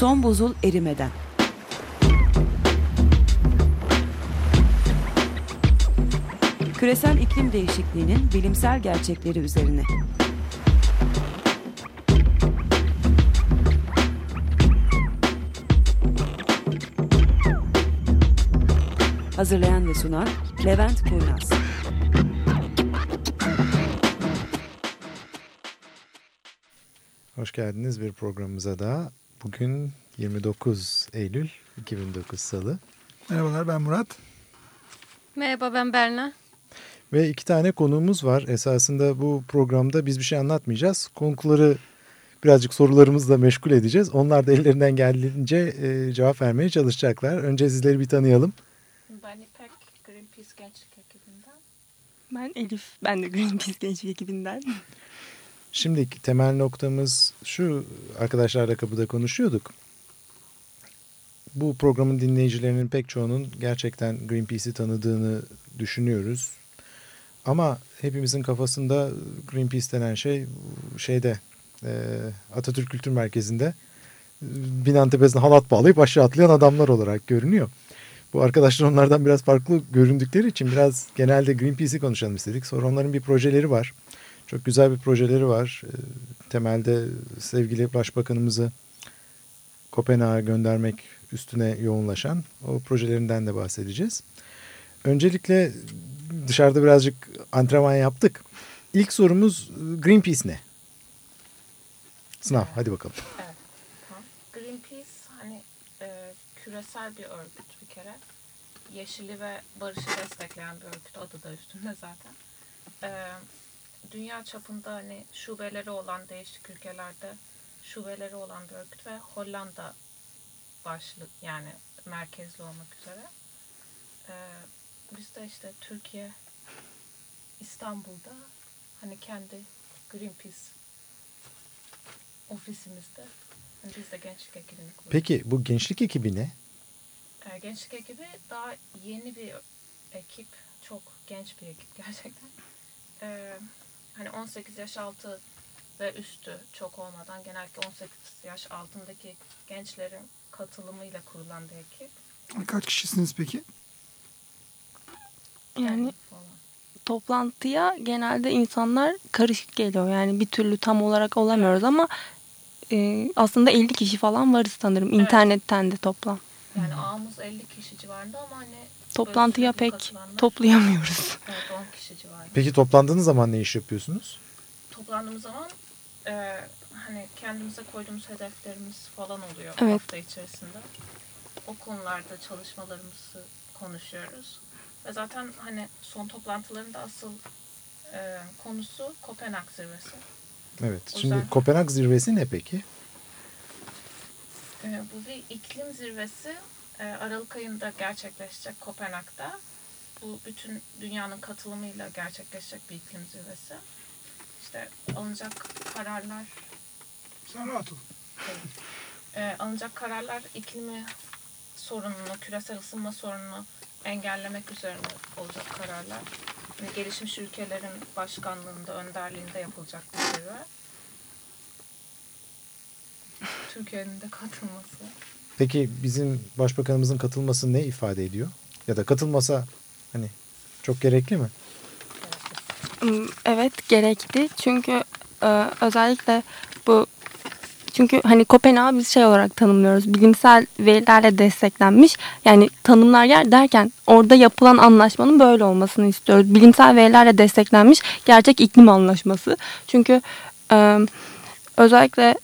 Son buzul erimeden. Küresel iklim değişikliğinin bilimsel gerçekleri üzerine. Hazırlayan ve sunan Levent Kurnaz. Hoş geldiniz bir programımıza daha. Bugün 29 Eylül 2009 Salı. Merhabalar ben Murat. Merhaba ben Berna. Ve iki tane konuğumuz var. Esasında bu programda biz bir şey anlatmayacağız. Konukları birazcık sorularımızla meşgul edeceğiz. Onlar da ellerinden geldiğince e, cevap vermeye çalışacaklar. Önce sizleri bir tanıyalım. Ben İpek, Greenpeace Gençlik Ekibinden. Ben Elif. Ben de Greenpeace Gençlik ekibinden. Şimdi temel noktamız şu arkadaşlarla kapıda konuşuyorduk. Bu programın dinleyicilerinin pek çoğunun gerçekten Greenpeace'i tanıdığını düşünüyoruz. Ama hepimizin kafasında Greenpeace denen şey şeyde e, Atatürk Kültür Merkezi'nde binanın tepesine halat bağlayıp aşağı atlayan adamlar olarak görünüyor. Bu arkadaşlar onlardan biraz farklı göründükleri için biraz genelde Greenpeace'i konuşalım istedik. Sonra onların bir projeleri var. Çok güzel bir projeleri var. E, temelde sevgili başbakanımızı Kopenhag'a göndermek üstüne yoğunlaşan o projelerinden de bahsedeceğiz. Öncelikle dışarıda birazcık antrenman yaptık. İlk sorumuz Greenpeace ne? Sınav hadi bakalım. Evet. Greenpeace hani e, küresel bir örgüt bir kere. Yeşili ve barışı destekleyen bir örgüt. Adı da üstünde zaten. E, dünya çapında hani şubeleri olan değişik ülkelerde şubeleri olan bir örgüt ve Hollanda başlı yani merkezli olmak üzere. E, biz de işte Türkiye İstanbul'da hani kendi Greenpeace ofisimizde hani biz de gençlik ekibini kurduk. Peki bu gençlik ekibi ne? Ee, gençlik ekibi daha yeni bir ekip. Çok genç bir ekip gerçekten. Ee, hani 18 yaş altı ve üstü çok olmadan genellikle 18 yaş altındaki gençlerin katılımıyla kurulan bir ekip. Kaç kişisiniz peki? Yani falan. toplantıya genelde insanlar karışık geliyor. Yani bir türlü tam olarak olamıyoruz ama e, aslında 50 kişi falan varız sanırım. İnternetten de toplam. Yani ağımız 50 kişi civarında ama hani Toplantıya pek katılanlar- toplayamıyoruz. Evet 10 kişi civarında. Peki toplandığınız zaman ne iş yapıyorsunuz? toplandığımız zaman e, hani kendimize koyduğumuz hedeflerimiz falan oluyor Evet. hafta içerisinde. O konularda çalışmalarımızı konuşuyoruz. Ve zaten hani son toplantılarında asıl e, konusu Kopenhag zirvesi. Evet. O Şimdi yüzden- Kopenhag zirvesi ne peki? E, bu bir iklim zirvesi e, Aralık ayında gerçekleşecek Kopenhag'da. Bu bütün dünyanın katılımıyla gerçekleşecek bir iklim zirvesi. İşte alınacak kararlar Sen rahat ol. e, alınacak kararlar iklimi sorununu, küresel ısınma sorununu engellemek üzerine olacak kararlar. Yani gelişmiş ülkelerin başkanlığında, önderliğinde yapılacak bir zirve. Türkiye'nin de katılması. Peki bizim başbakanımızın katılması ne ifade ediyor? Ya da katılmasa hani çok gerekli mi? Evet gerekli çünkü e, özellikle bu çünkü hani Kopenhag'ı biz şey olarak tanımlıyoruz. Bilimsel verilerle desteklenmiş. Yani tanımlar yer derken orada yapılan anlaşmanın böyle olmasını istiyoruz. Bilimsel verilerle desteklenmiş gerçek iklim anlaşması. Çünkü e, özellikle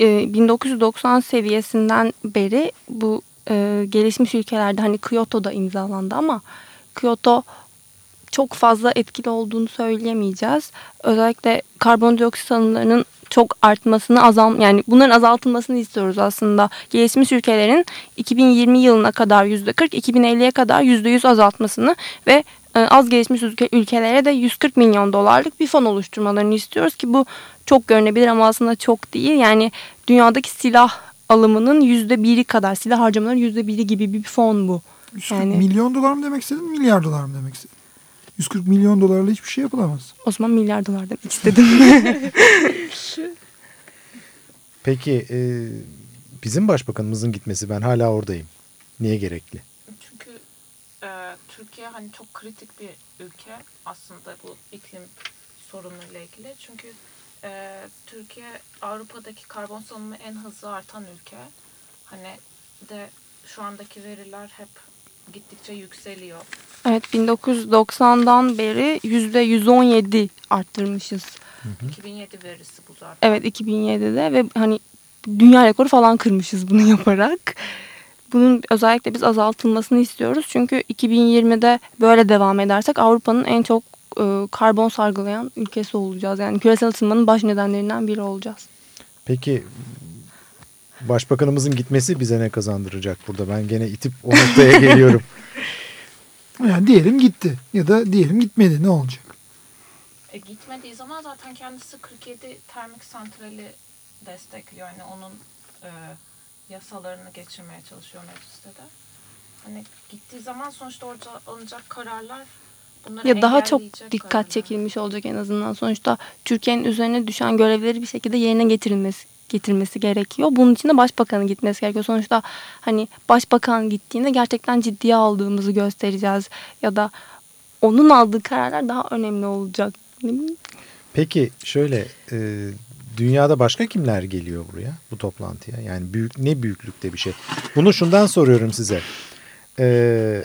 e, 1990 seviyesinden beri bu e, gelişmiş ülkelerde hani Kyoto'da imzalandı ama Kyoto çok fazla etkili olduğunu söyleyemeyeceğiz. Özellikle karbondioksit salımlarının çok artmasını azal yani bunların azaltılmasını istiyoruz aslında. Gelişmiş ülkelerin 2020 yılına kadar %40, 2050'ye kadar %100 azaltmasını ve e, az gelişmiş ülke, ülkelere de 140 milyon dolarlık bir fon oluşturmalarını istiyoruz ki bu çok görünebilir ama aslında çok değil. Yani dünyadaki silah alımının %1'i kadar, silah harcamaların %1'i gibi bir fon bu. 140 Yani- milyon dolar mı demek istedin, milyar dolar mı demek istedin? 140 milyon dolarla hiçbir şey yapılamaz. O zaman milyar dolar demek istedim. Peki e, bizim başbakanımızın gitmesi ben hala oradayım. Niye gerekli? Çünkü e, Türkiye hani çok kritik bir ülke aslında bu iklim sorunuyla ilgili. Çünkü e, Türkiye Avrupa'daki karbon salımı en hızlı artan ülke. Hani de şu andaki veriler hep gittikçe yükseliyor. Evet 1990'dan beri %117 arttırmışız. 2007 verisi bu zaten. Evet 2007'de ve hani dünya rekoru falan kırmışız bunu yaparak. Bunun özellikle biz azaltılmasını istiyoruz. Çünkü 2020'de böyle devam edersek Avrupa'nın en çok e, karbon salgılayan ülkesi olacağız. Yani küresel ısınmanın baş nedenlerinden biri olacağız. Peki başbakanımızın gitmesi bize ne kazandıracak burada? Ben gene itip o noktaya geliyorum. Yani diyelim gitti ya da diyelim gitmedi ne olacak? E, gitmediği zaman zaten kendisi 47 termik santrali destekliyor. Yani onun e, yasalarını geçirmeye çalışıyor mecliste de. Hani gittiği zaman sonuçta orada alınacak kararlar bunları Ya daha çok dikkat kararlar. çekilmiş olacak en azından. Sonuçta Türkiye'nin üzerine düşen görevleri bir şekilde yerine getirilmesi getirmesi gerekiyor. Bunun için de başbakanın gitmesi gerekiyor. Sonuçta hani başbakan gittiğinde gerçekten ciddiye aldığımızı göstereceğiz ya da onun aldığı kararlar daha önemli olacak. Peki şöyle e, dünyada başka kimler geliyor buraya bu toplantıya? Yani büyük ne büyüklükte bir şey? Bunu şundan soruyorum size. E,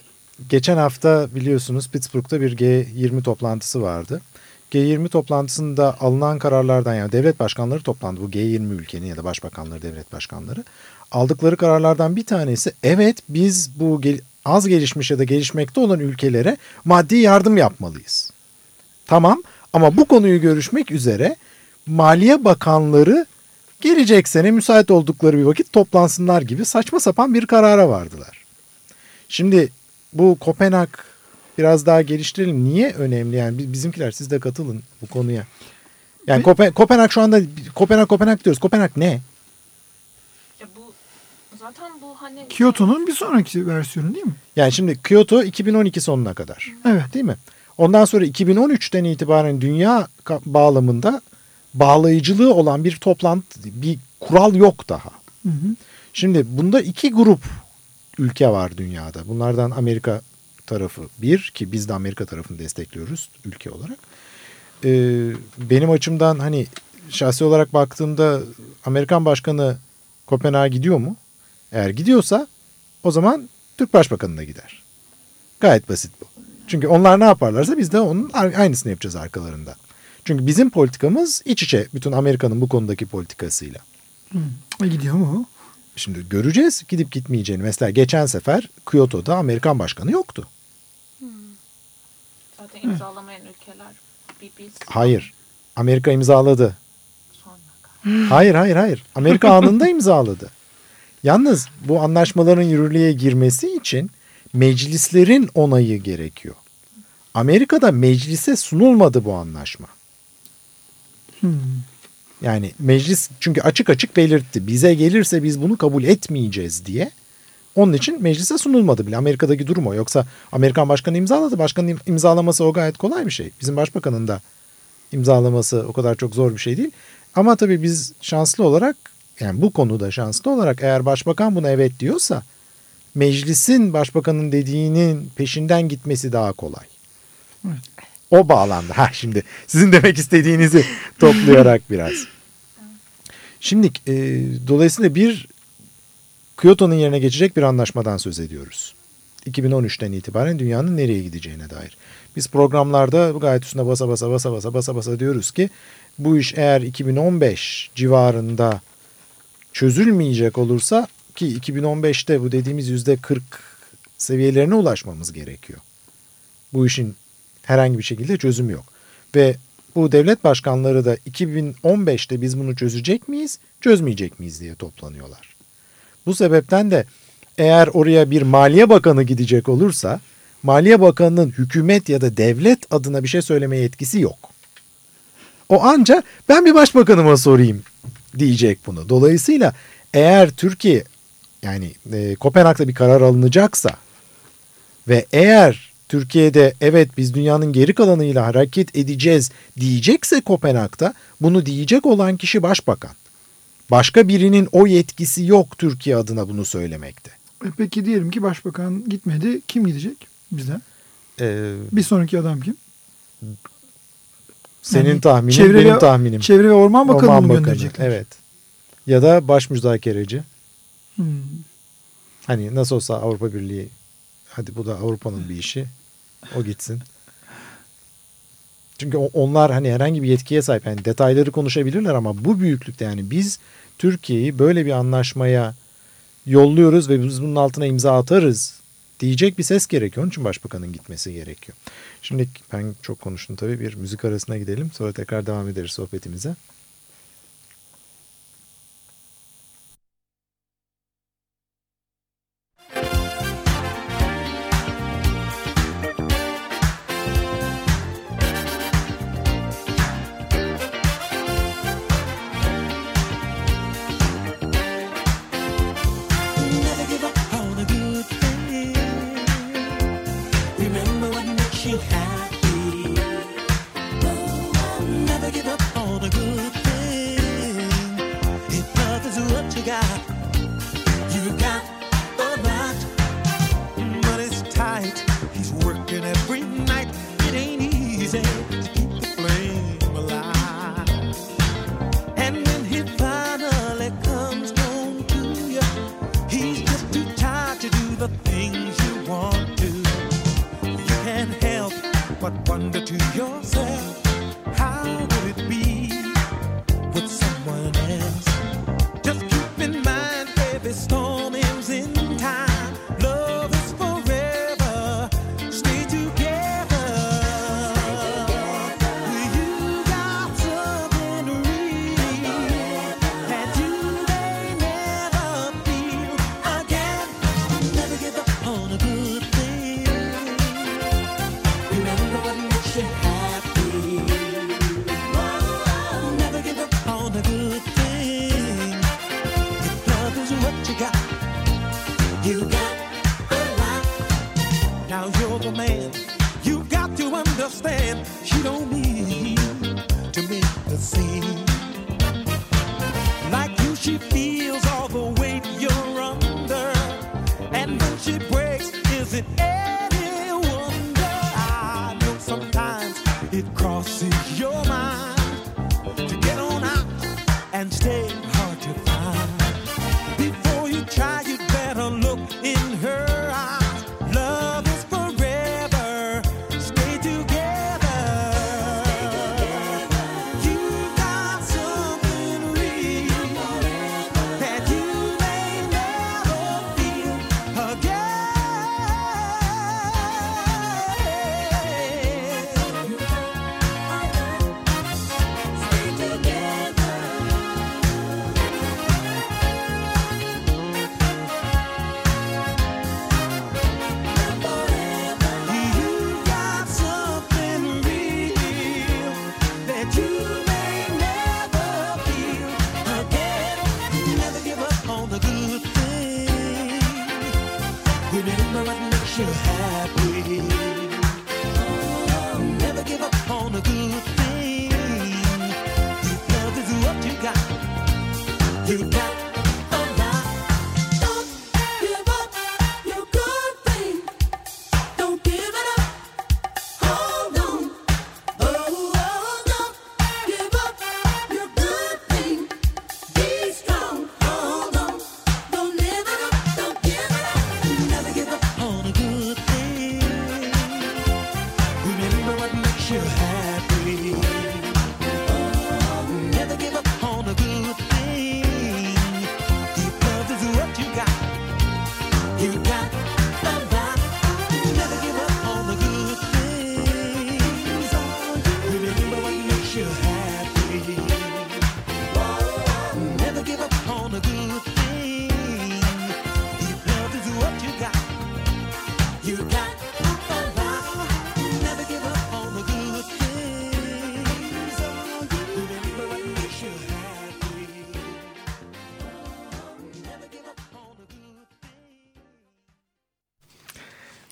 geçen hafta biliyorsunuz Pittsburgh'ta bir G20 toplantısı vardı. G20 toplantısında alınan kararlardan yani devlet başkanları toplandı. Bu G20 ülkenin ya da başbakanları, devlet başkanları. Aldıkları kararlardan bir tanesi evet biz bu gel- az gelişmiş ya da gelişmekte olan ülkelere maddi yardım yapmalıyız. Tamam ama bu konuyu görüşmek üzere Maliye Bakanları gelecek sene müsait oldukları bir vakit toplansınlar gibi saçma sapan bir karara vardılar. Şimdi bu Kopenhag biraz daha geliştirelim. Niye önemli? Yani bi- bizimkiler siz de katılın bu konuya. Yani Kopen- Kopenhag şu anda Kopenhag Kopenhag diyoruz. Kopenhag ne? Ya bu zaten bu hani Kyoto'nun bir sonraki versiyonu değil mi? Yani şimdi Kyoto 2012 sonuna kadar. Evet. Değil mi? Ondan sonra 2013'ten itibaren dünya bağlamında bağlayıcılığı olan bir toplantı, bir kural yok daha. Hı hı. Şimdi bunda iki grup ülke var dünyada. Bunlardan Amerika tarafı bir ki biz de Amerika tarafını destekliyoruz ülke olarak. Ee, benim açımdan hani şahsi olarak baktığımda Amerikan başkanı Kopenhag'a gidiyor mu? Eğer gidiyorsa o zaman Türk Başbakanı'na gider. Gayet basit bu. Çünkü onlar ne yaparlarsa biz de onun aynısını yapacağız arkalarında. Çünkü bizim politikamız iç içe bütün Amerika'nın bu konudaki politikasıyla. E gidiyor mu? Şimdi göreceğiz gidip gitmeyeceğini. Mesela geçen sefer Kyoto'da Amerikan başkanı yoktu. Zaten imzalamayan ülkeler bir biz Hayır. Amerika imzaladı. sonra. Hayır hayır hayır. Amerika anında imzaladı. Yalnız bu anlaşmaların yürürlüğe girmesi için meclislerin onayı gerekiyor. Amerika'da meclise sunulmadı bu anlaşma. Hmm. Yani meclis çünkü açık açık belirtti. Bize gelirse biz bunu kabul etmeyeceğiz diye. Onun için meclise sunulmadı bile. Amerika'daki durum o. Yoksa Amerikan başkanı imzaladı. Başkanın im- imzalaması o gayet kolay bir şey. Bizim başbakanın da imzalaması o kadar çok zor bir şey değil. Ama tabii biz şanslı olarak yani bu konuda şanslı olarak eğer başbakan buna evet diyorsa meclisin başbakanın dediğinin peşinden gitmesi daha kolay. O bağlamda. Ha şimdi sizin demek istediğinizi toplayarak biraz. Şimdi e, dolayısıyla bir Kyoto'nun yerine geçecek bir anlaşmadan söz ediyoruz. 2013'ten itibaren dünyanın nereye gideceğine dair. Biz programlarda gayet üstüne basa basa basa basa basa basa diyoruz ki bu iş eğer 2015 civarında çözülmeyecek olursa ki 2015'te bu dediğimiz yüzde 40 seviyelerine ulaşmamız gerekiyor. Bu işin herhangi bir şekilde çözümü yok. Ve bu devlet başkanları da 2015'te biz bunu çözecek miyiz, çözmeyecek miyiz diye toplanıyorlar. Bu sebepten de eğer oraya bir Maliye Bakanı gidecek olursa Maliye Bakanı'nın hükümet ya da devlet adına bir şey söylemeye yetkisi yok. O anca ben bir başbakanıma sorayım diyecek bunu. Dolayısıyla eğer Türkiye yani e, Kopenhag'da bir karar alınacaksa ve eğer Türkiye'de evet biz dünyanın geri kalanıyla hareket edeceğiz diyecekse Kopenhag'da bunu diyecek olan kişi başbakan. Başka birinin o yetkisi yok Türkiye adına bunu söylemekte. E peki diyelim ki başbakan gitmedi. Kim gidecek bizden? Ee, bir sonraki adam kim? Senin yani tahminin çevre benim ve, tahminim. Çevre ve Orman Bakanı Orman mı gönderecekler? Evet. Ya da baş müzakereci. Hmm. Hani nasıl olsa Avrupa Birliği hadi bu da Avrupa'nın bir işi. O gitsin. Çünkü onlar hani herhangi bir yetkiye sahip yani detayları konuşabilirler ama bu büyüklükte yani biz Türkiye'yi böyle bir anlaşmaya yolluyoruz ve biz bunun altına imza atarız diyecek bir ses gerekiyor. Onun için başbakanın gitmesi gerekiyor. Şimdi ben çok konuştum tabii bir müzik arasına gidelim sonra tekrar devam ederiz sohbetimize. things you want to. You can't help but wonder to your Now you're the man. You got to understand. She don't need to make the scene. Like you, she feels all the weight you're under. And when she breaks, is it?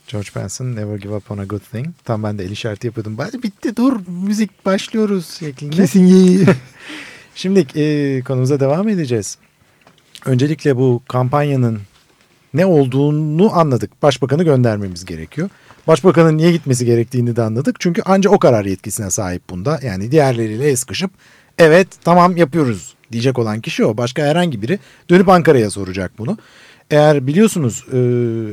George Benson Never Give Up On A Good Thing. Tam ben de el işareti yapıyordum. Hadi bitti dur müzik başlıyoruz şeklinde. Kesin iyi. Şimdi e, konumuza devam edeceğiz. Öncelikle bu kampanyanın ne olduğunu anladık. Başbakanı göndermemiz gerekiyor. Başbakanın niye gitmesi gerektiğini de anladık. Çünkü anca o karar yetkisine sahip bunda. Yani diğerleriyle sıkışıp evet tamam yapıyoruz diyecek olan kişi o. Başka herhangi biri dönüp Ankara'ya soracak bunu. Eğer biliyorsunuz e,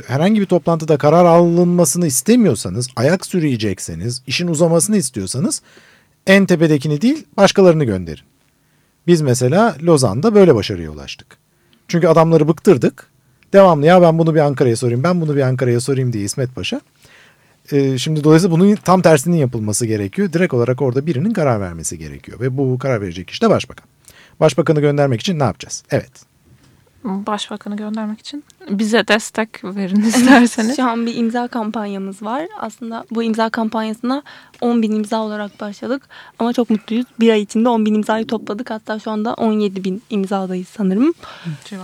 herhangi bir toplantıda karar alınmasını istemiyorsanız, ayak sürüyecekseniz, işin uzamasını istiyorsanız en tepedekini değil başkalarını gönderin. Biz mesela Lozan'da böyle başarıya ulaştık. Çünkü adamları bıktırdık. Devamlı ya ben bunu bir Ankara'ya sorayım, ben bunu bir Ankara'ya sorayım diye İsmet Paşa. Ee, şimdi dolayısıyla bunun tam tersinin yapılması gerekiyor. Direkt olarak orada birinin karar vermesi gerekiyor. Ve bu karar verecek kişi de başbakan. Başbakanı göndermek için ne yapacağız? Evet. Başbakanı göndermek için bize destek verin isterseniz. Şu an bir imza kampanyamız var. Aslında bu imza kampanyasına 10 bin imza olarak başladık. Ama çok mutluyuz. Bir ay içinde 10 bin imzayı topladık. Hatta şu anda 17 bin imzadayız sanırım.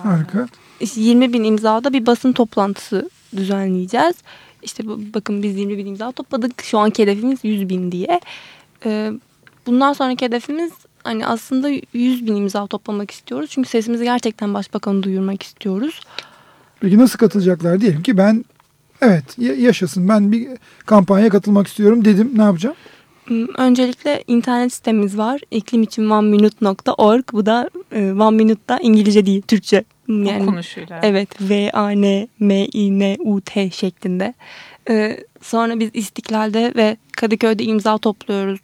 Harika. İşte 20 bin imzada bir basın toplantısı düzenleyeceğiz. İşte bu- bakın biz 20 bin imza topladık. Şu anki hedefimiz 100 bin diye. Ee, bundan sonraki hedefimiz hani aslında 100 bin imza toplamak istiyoruz. Çünkü sesimizi gerçekten başbakanı duyurmak istiyoruz. Peki nasıl katılacaklar? Diyelim ki ben evet ya- yaşasın ben bir kampanyaya katılmak istiyorum dedim. Ne yapacağım? Hmm, Öncelikle internet sitemiz var. İklim için oneminute.org. Bu da e, one minute da İngilizce değil, Türkçe. Yani, Okunuşuyla. Evet. V-A-N-M-I-N-U-T şeklinde. Ee, sonra biz İstiklal'de ve Kadıköy'de imza topluyoruz.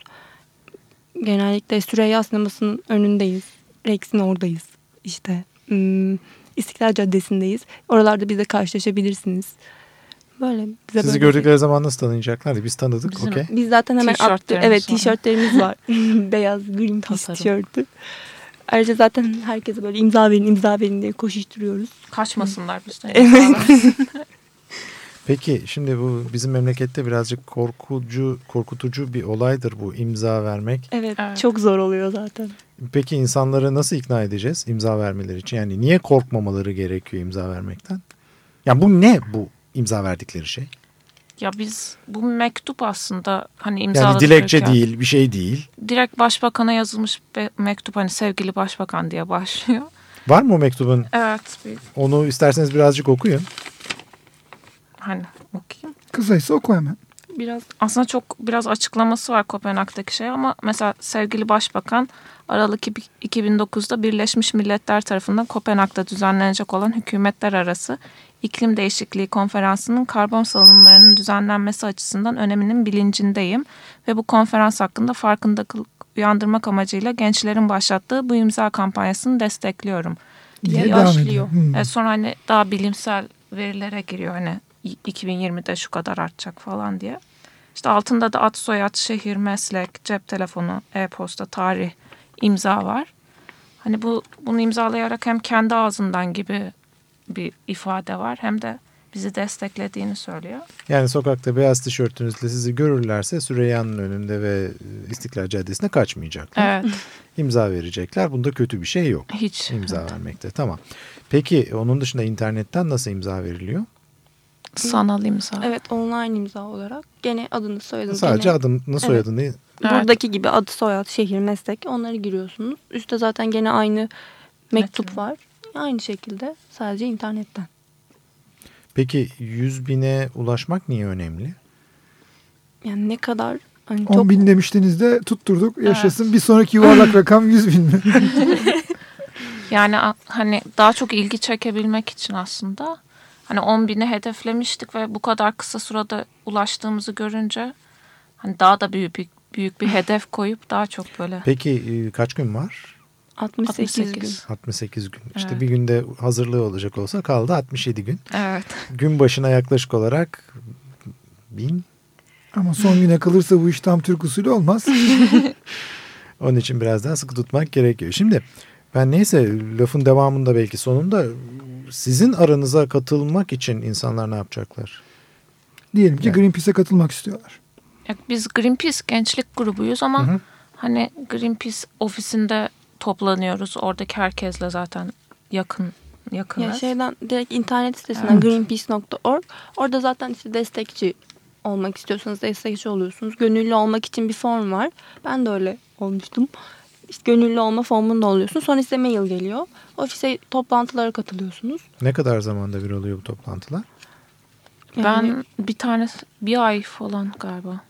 Genellikle Süreyya Sineması'nın önündeyiz. Rex'in oradayız. İşte hmm, İstiklal Caddesi'ndeyiz. Oralarda bize karşılaşabilirsiniz. Böyle bize Sizi böyle gördükleri zaman nasıl tanıyacaklardı? Biz tanıdık. Bizim- Okey. biz zaten hemen attık. Tişörtlerimiz Evet tişörtlerimiz var. Beyaz Tasarım. tişörtü. Ayrıca zaten herkese böyle imza verin imza verin diye koşuşturuyoruz. Kaçmasınlar bizden. Evet. Peki şimdi bu bizim memlekette birazcık korkucu, korkutucu bir olaydır bu imza vermek. Evet, Evet. çok zor oluyor zaten. Peki insanları nasıl ikna edeceğiz imza vermeleri için? Yani niye korkmamaları gerekiyor imza vermekten? Yani bu ne bu imza verdikleri şey? Ya biz bu mektup aslında hani Yani imzaladık. dilekçe değil, bir şey değil. Direkt başbakana yazılmış bir mektup hani sevgili başbakan diye başlıyor. Var mı o mektubun? Evet bir Onu isterseniz birazcık okuyun. Hani okuyayım. Kısaysa oku hemen. Biraz Aslında çok biraz açıklaması var Kopenhag'daki şey ama mesela sevgili başbakan Aralık 2009'da Birleşmiş Milletler tarafından Kopenhag'da düzenlenecek olan hükümetler arası iklim değişikliği konferansının karbon salınımlarının düzenlenmesi açısından öneminin bilincindeyim ve bu konferans hakkında farkındalık uyandırmak amacıyla gençlerin başlattığı bu imza kampanyasını destekliyorum Diye diye başlıyor. Hmm. E sonra hani daha bilimsel verilere giriyor hani 2020'de şu kadar artacak falan diye. İşte altında da ad, soyad, şehir, meslek, cep telefonu, e-posta, tarih, imza var. Hani bu bunu imzalayarak hem kendi ağzından gibi bir ifade var hem de bizi desteklediğini söylüyor. Yani sokakta beyaz tişörtünüzle sizi görürlerse Süreyya'nın önünde ve İstiklal Caddesi'ne kaçmayacaklar. Evet. İmza verecekler. Bunda kötü bir şey yok. Hiç. İmza vermekte. Tamam. Peki onun dışında internetten nasıl imza veriliyor? Sanal imza. evet online imza olarak gene adını soyadını Sadece gene adını soyadını Evet. buradaki gibi adı soyad şehir meslek onları giriyorsunuz. Üstte zaten gene aynı mektup Metin. var. Aynı şekilde sadece internetten. Peki 100 bine ulaşmak niye önemli? Yani ne kadar hani 10 çok bin demiştiniz de tutturduk. Yaşasın. Bir sonraki yuvarlak rakam 100 bin mi? Yani hani daha çok ilgi çekebilmek için aslında hani 10 bini hedeflemiştik ve bu kadar kısa sürede ulaştığımızı görünce hani daha da büyük bir, büyük bir hedef koyup daha çok böyle Peki e, kaç gün var? 68, gün. 68. 68 gün. İşte Evet. bir günde hazırlığı olacak olsa kaldı 67 gün. Evet. Gün başına yaklaşık olarak bin. Ama son güne kalırsa bu iş tam Türk usulü olmaz. Onun için biraz daha sıkı tutmak gerekiyor. Şimdi ben neyse lafın devamında belki sonunda sizin aranıza katılmak için insanlar ne yapacaklar? Diyelim ki Evet. Greenpeace'e katılmak istiyorlar. Ya biz Greenpeace gençlik grubuyuz ama Hı hı. hani Greenpeace ofisinde toplanıyoruz. Oradaki herkesle zaten yakın yakınız. Ya şeyden direkt internet sitesinden Evet. greenpeace.org orada zaten işte destekçi olmak istiyorsanız destekçi oluyorsunuz. Gönüllü olmak için bir form var. Ben de öyle olmuştum. İşte gönüllü olma formunda oluyorsun. Sonra size mail geliyor. Ofise toplantılara katılıyorsunuz. Ne kadar zamanda bir oluyor bu toplantılar? Yani, Ben bir tane bir ay falan galiba.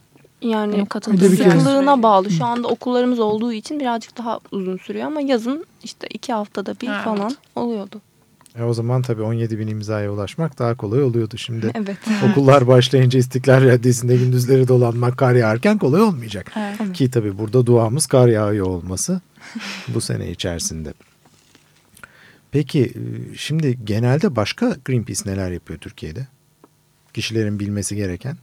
yani sıklığına bağlı. Şu anda okullarımız olduğu için birazcık daha uzun sürüyor ama yazın işte iki haftada bir Evet. falan oluyordu. E o zaman tabii 17 bin imzaya ulaşmak daha kolay oluyordu şimdi. Evet. Okullar başlayınca İstiklal Caddesi'nde gündüzleri dolanmak kar yağarken kolay olmayacak. Evet. Ki tabii burada duamız kar yağıyor olması bu sene içerisinde. Peki e, şimdi genelde başka Greenpeace neler yapıyor Türkiye'de? Kişilerin bilmesi gereken.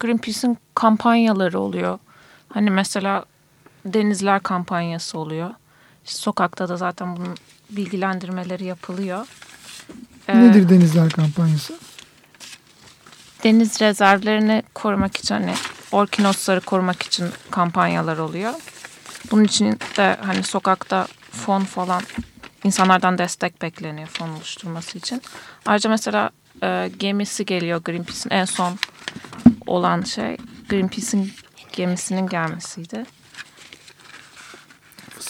Greenpeace'in kampanyaları oluyor. Hani mesela denizler kampanyası oluyor. Sokakta da zaten bunun bilgilendirmeleri yapılıyor. Ee, Nedir denizler kampanyası? Deniz rezervlerini korumak için hani orkinosları korumak için kampanyalar oluyor. Bunun için de hani sokakta fon falan insanlardan destek bekleniyor fon oluşturması için. Ayrıca mesela e, gemisi geliyor Greenpeace'in en son olan şey Greenpeace'in gemisinin gelmesiydi.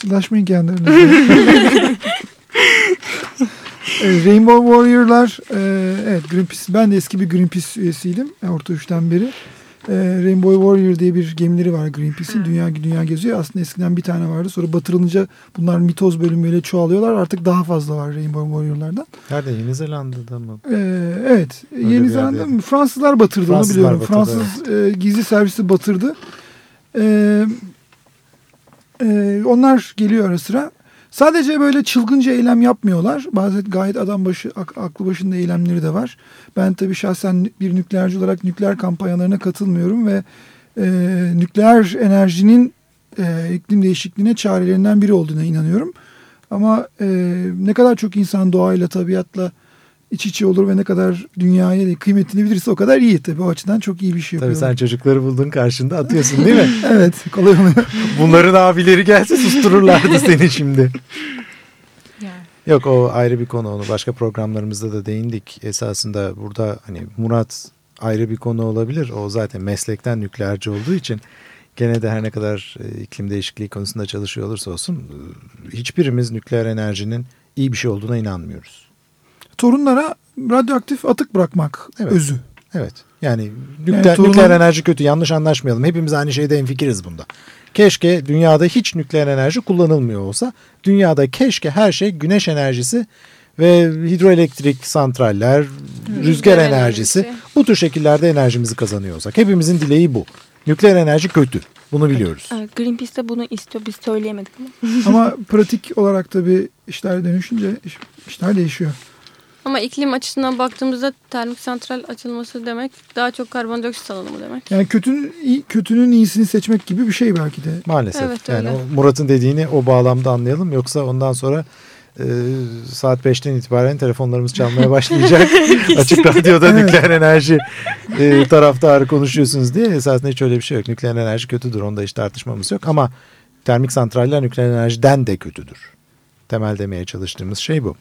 Fısıldaşmayın kendinize. E, Rainbow Warrior'lar e, evet Greenpeace ben de eski bir Greenpeace üyesiydim e, orta üçten beri. Rainbow Warrior diye bir gemileri var Greenpeace'in. Dünya dünya geziyor. Aslında eskiden bir tane vardı. Sonra batırılınca bunlar mitoz bölümüyle çoğalıyorlar. Artık daha fazla var Rainbow Warrior'lardan. Nerede? Yeni Zelanda'da mı? E, evet. Öyle Yeni Zelanda mı? Fransızlar batırdı Fransızlar onu biliyorum. batırdı, Fransız e, gizli servisi batırdı. E, e, onlar geliyor ara sıra. Sadece böyle çılgınca eylem yapmıyorlar. Bazen gayet adam başı, ak- aklı başında eylemleri de var. Ben tabii şahsen bir nükleerci olarak nükleer kampanyalarına katılmıyorum ve e, nükleer enerjinin e, iklim değişikliğine çarelerinden biri olduğuna inanıyorum. Ama e, ne kadar çok insan doğayla, tabiatla iç içe olur ve ne kadar dünyaya kıymetini bilirse o kadar iyi. Tabii o açıdan çok iyi bir şey Tabii yapıyorlar. sen çocukları buldun karşında atıyorsun değil mi? Evet kolay oluyor. Bunların abileri gelse sustururlardı seni şimdi. Yok o ayrı bir konu onu başka programlarımızda da değindik. Esasında burada hani Murat ayrı bir konu olabilir. O zaten meslekten nükleerci olduğu için gene de her ne kadar e, iklim değişikliği konusunda çalışıyor olursa olsun e, hiçbirimiz nükleer enerjinin iyi bir şey olduğuna inanmıyoruz. Torunlara radyoaktif atık bırakmak Evet. özü. Evet. Yani nükleer, torunun- nükleer enerji kötü. Yanlış anlaşmayalım. Hepimiz aynı şeyde hemfikiriz bunda. Keşke dünyada hiç nükleer enerji kullanılmıyor olsa. Dünyada keşke her şey güneş enerjisi ve hidroelektrik santraller, rüzgar, enerjisi, enerjisi. bu tür şekillerde enerjimizi kazanıyor olsak. Hepimizin dileği bu. Nükleer enerji kötü. Bunu biliyoruz. Evet, Greenpeace de bunu istiyor. Biz söyleyemedik ama. Ama pratik olarak tabii işler dönüşünce iş- işler değişiyor. Ama iklim açısından baktığımızda termik santral açılması demek daha çok karbondioksit salınımı demek. Yani kötünün, iyi- kötünün iyisini seçmek gibi bir şey belki de. Maalesef. Evet, yani öyle. o Murat'ın dediğini o bağlamda anlayalım. Yoksa ondan sonra e, saat 5'ten itibaren telefonlarımız çalmaya başlayacak. Açık radyoda Evet. nükleer enerji e, taraftarı konuşuyorsunuz diye. Esasında hiç öyle bir şey yok. Nükleer enerji kötüdür. Onda hiç tartışmamız yok. Ama termik santraller nükleer enerjiden de kötüdür. Temel demeye çalıştığımız şey bu.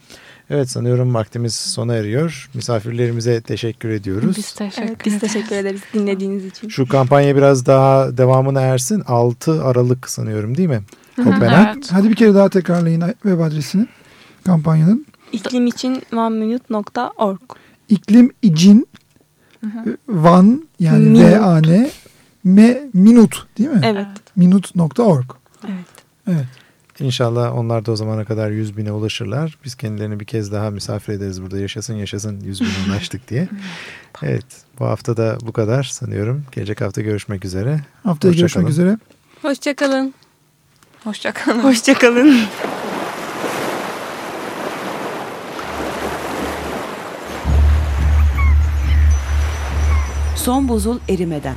Evet sanıyorum vaktimiz sona eriyor. Misafirlerimize teşekkür ediyoruz. Biz teşekkür Evet, biz ederiz. teşekkür ederiz dinlediğiniz için. Şu kampanya biraz daha devamına ersin. 6 Aralık sanıyorum değil mi? Kopenhag. Evet. Hadi bir kere daha tekrarlayın web adresini kampanyanın. İklim için oneminute.org. İklim için van yani Minut. V-A-N me, minut değil mi? Evet. Minut.org. Evet. Evet. İnşallah onlar da o zamana kadar 100 bine ulaşırlar. Biz kendilerini bir kez daha misafir ederiz burada. Yaşasın yaşasın 100 bine ulaştık diye. Evet bu hafta da bu kadar sanıyorum. Gelecek hafta görüşmek üzere. Haftaya Hoşça görüşmek kalın. üzere. Hoşçakalın. Hoşçakalın. Hoşçakalın. Son buzul erimeden.